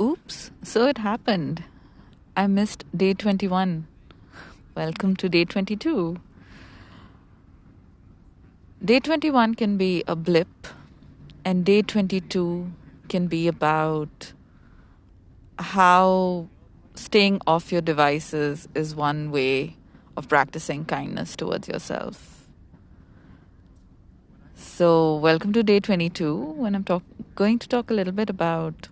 Oops, so it happened. I missed day 21. Welcome to day 22. Day 21 can be a blip, and day 22 can be about how staying off your devices is one way of practicing kindness towards yourself. So, welcome to day 22 when I'm talk- going to talk a little bit about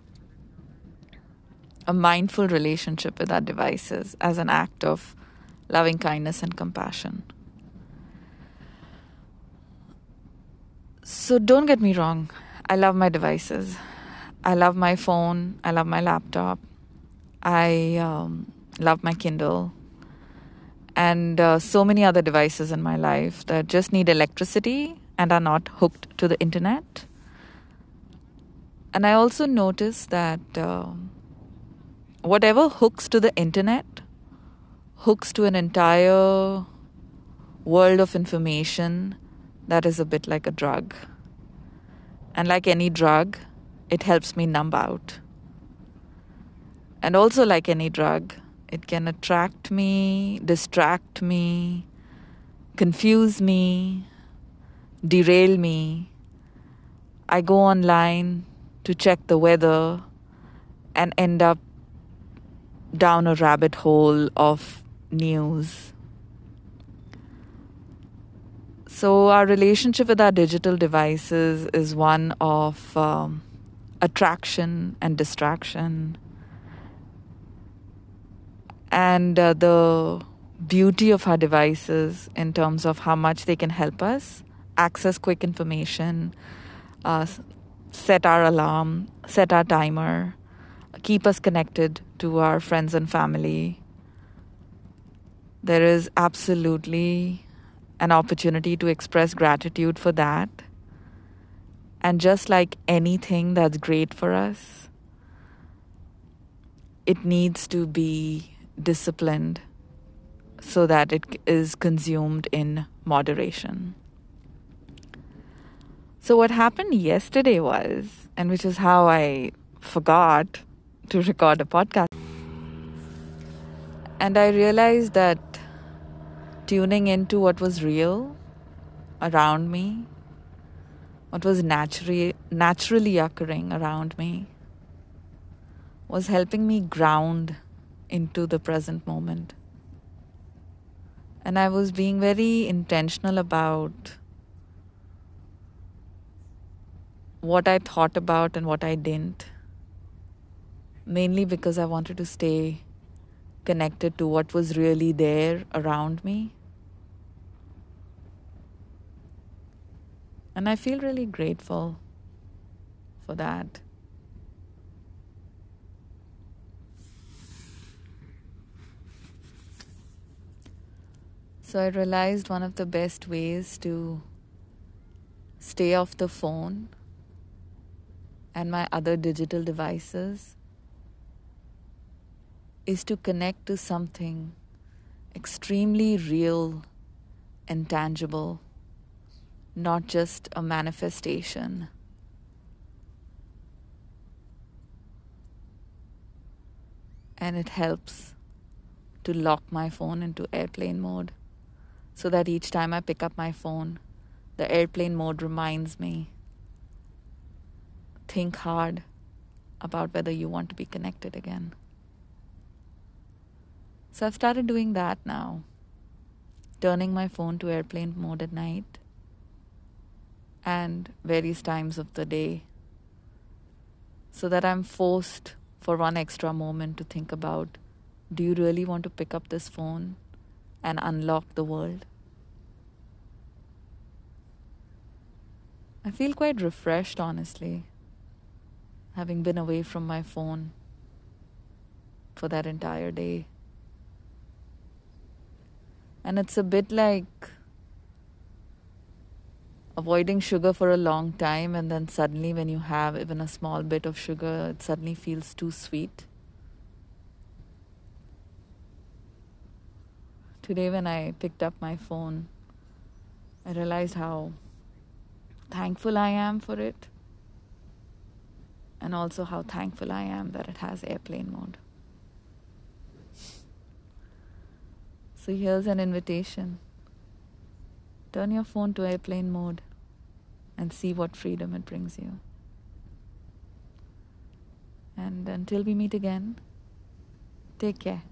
a mindful relationship with our devices as an act of loving kindness and compassion. So don't get me wrong, I love my devices. I love my phone, I love my laptop, I um, love my Kindle, and uh, so many other devices in my life that just need electricity and are not hooked to the internet. And I also notice that. Uh, whatever hooks to the internet hooks to an entire world of information that is a bit like a drug. And like any drug, it helps me numb out. And also, like any drug, it can attract me, distract me, confuse me, derail me. I go online to check the weather and end up down a rabbit hole of news. So, our relationship with our digital devices is one of um, attraction and distraction. And uh, the beauty of our devices in terms of how much they can help us access quick information, uh, set our alarm, set our timer, keep us connected to our friends and family. There is absolutely an opportunity to express gratitude for that. And just like anything that's great for us, it needs to be disciplined so that it is consumed in moderation. So, what happened yesterday was, and which is how I forgot to record a podcast. And I realized that tuning into what was real around me, what was naturally naturally occurring around me, was helping me ground into the present moment. And I was being very intentional about what I thought about and what I didn't mainly because I wanted to stay connected to what was really there around me. And I feel really grateful for that. So I realized one of the best ways to stay off the phone and my other digital devices is to connect to something extremely real and tangible, not just a manifestation. And it helps to lock my phone into airplane mode so that each time I pick up my phone, the airplane mode reminds me think hard about whether you want to be connected again. So I've started doing that now, turning my phone to airplane mode at night and various times of the day so that I'm forced for one extra moment to think about do you really want to pick up this phone and unlock the world? I feel quite refreshed, honestly, having been away from my phone for that entire day. And it's a bit like avoiding sugar for a long time, and then suddenly, when you have even a small bit of sugar, it suddenly feels too sweet. Today, when I picked up my phone, I realized how thankful I am for it. and also how thankful I am that it has airplane mode. So here's an invitation turn your phone to airplane mode and see what freedom it brings you. And until we meet again, take care.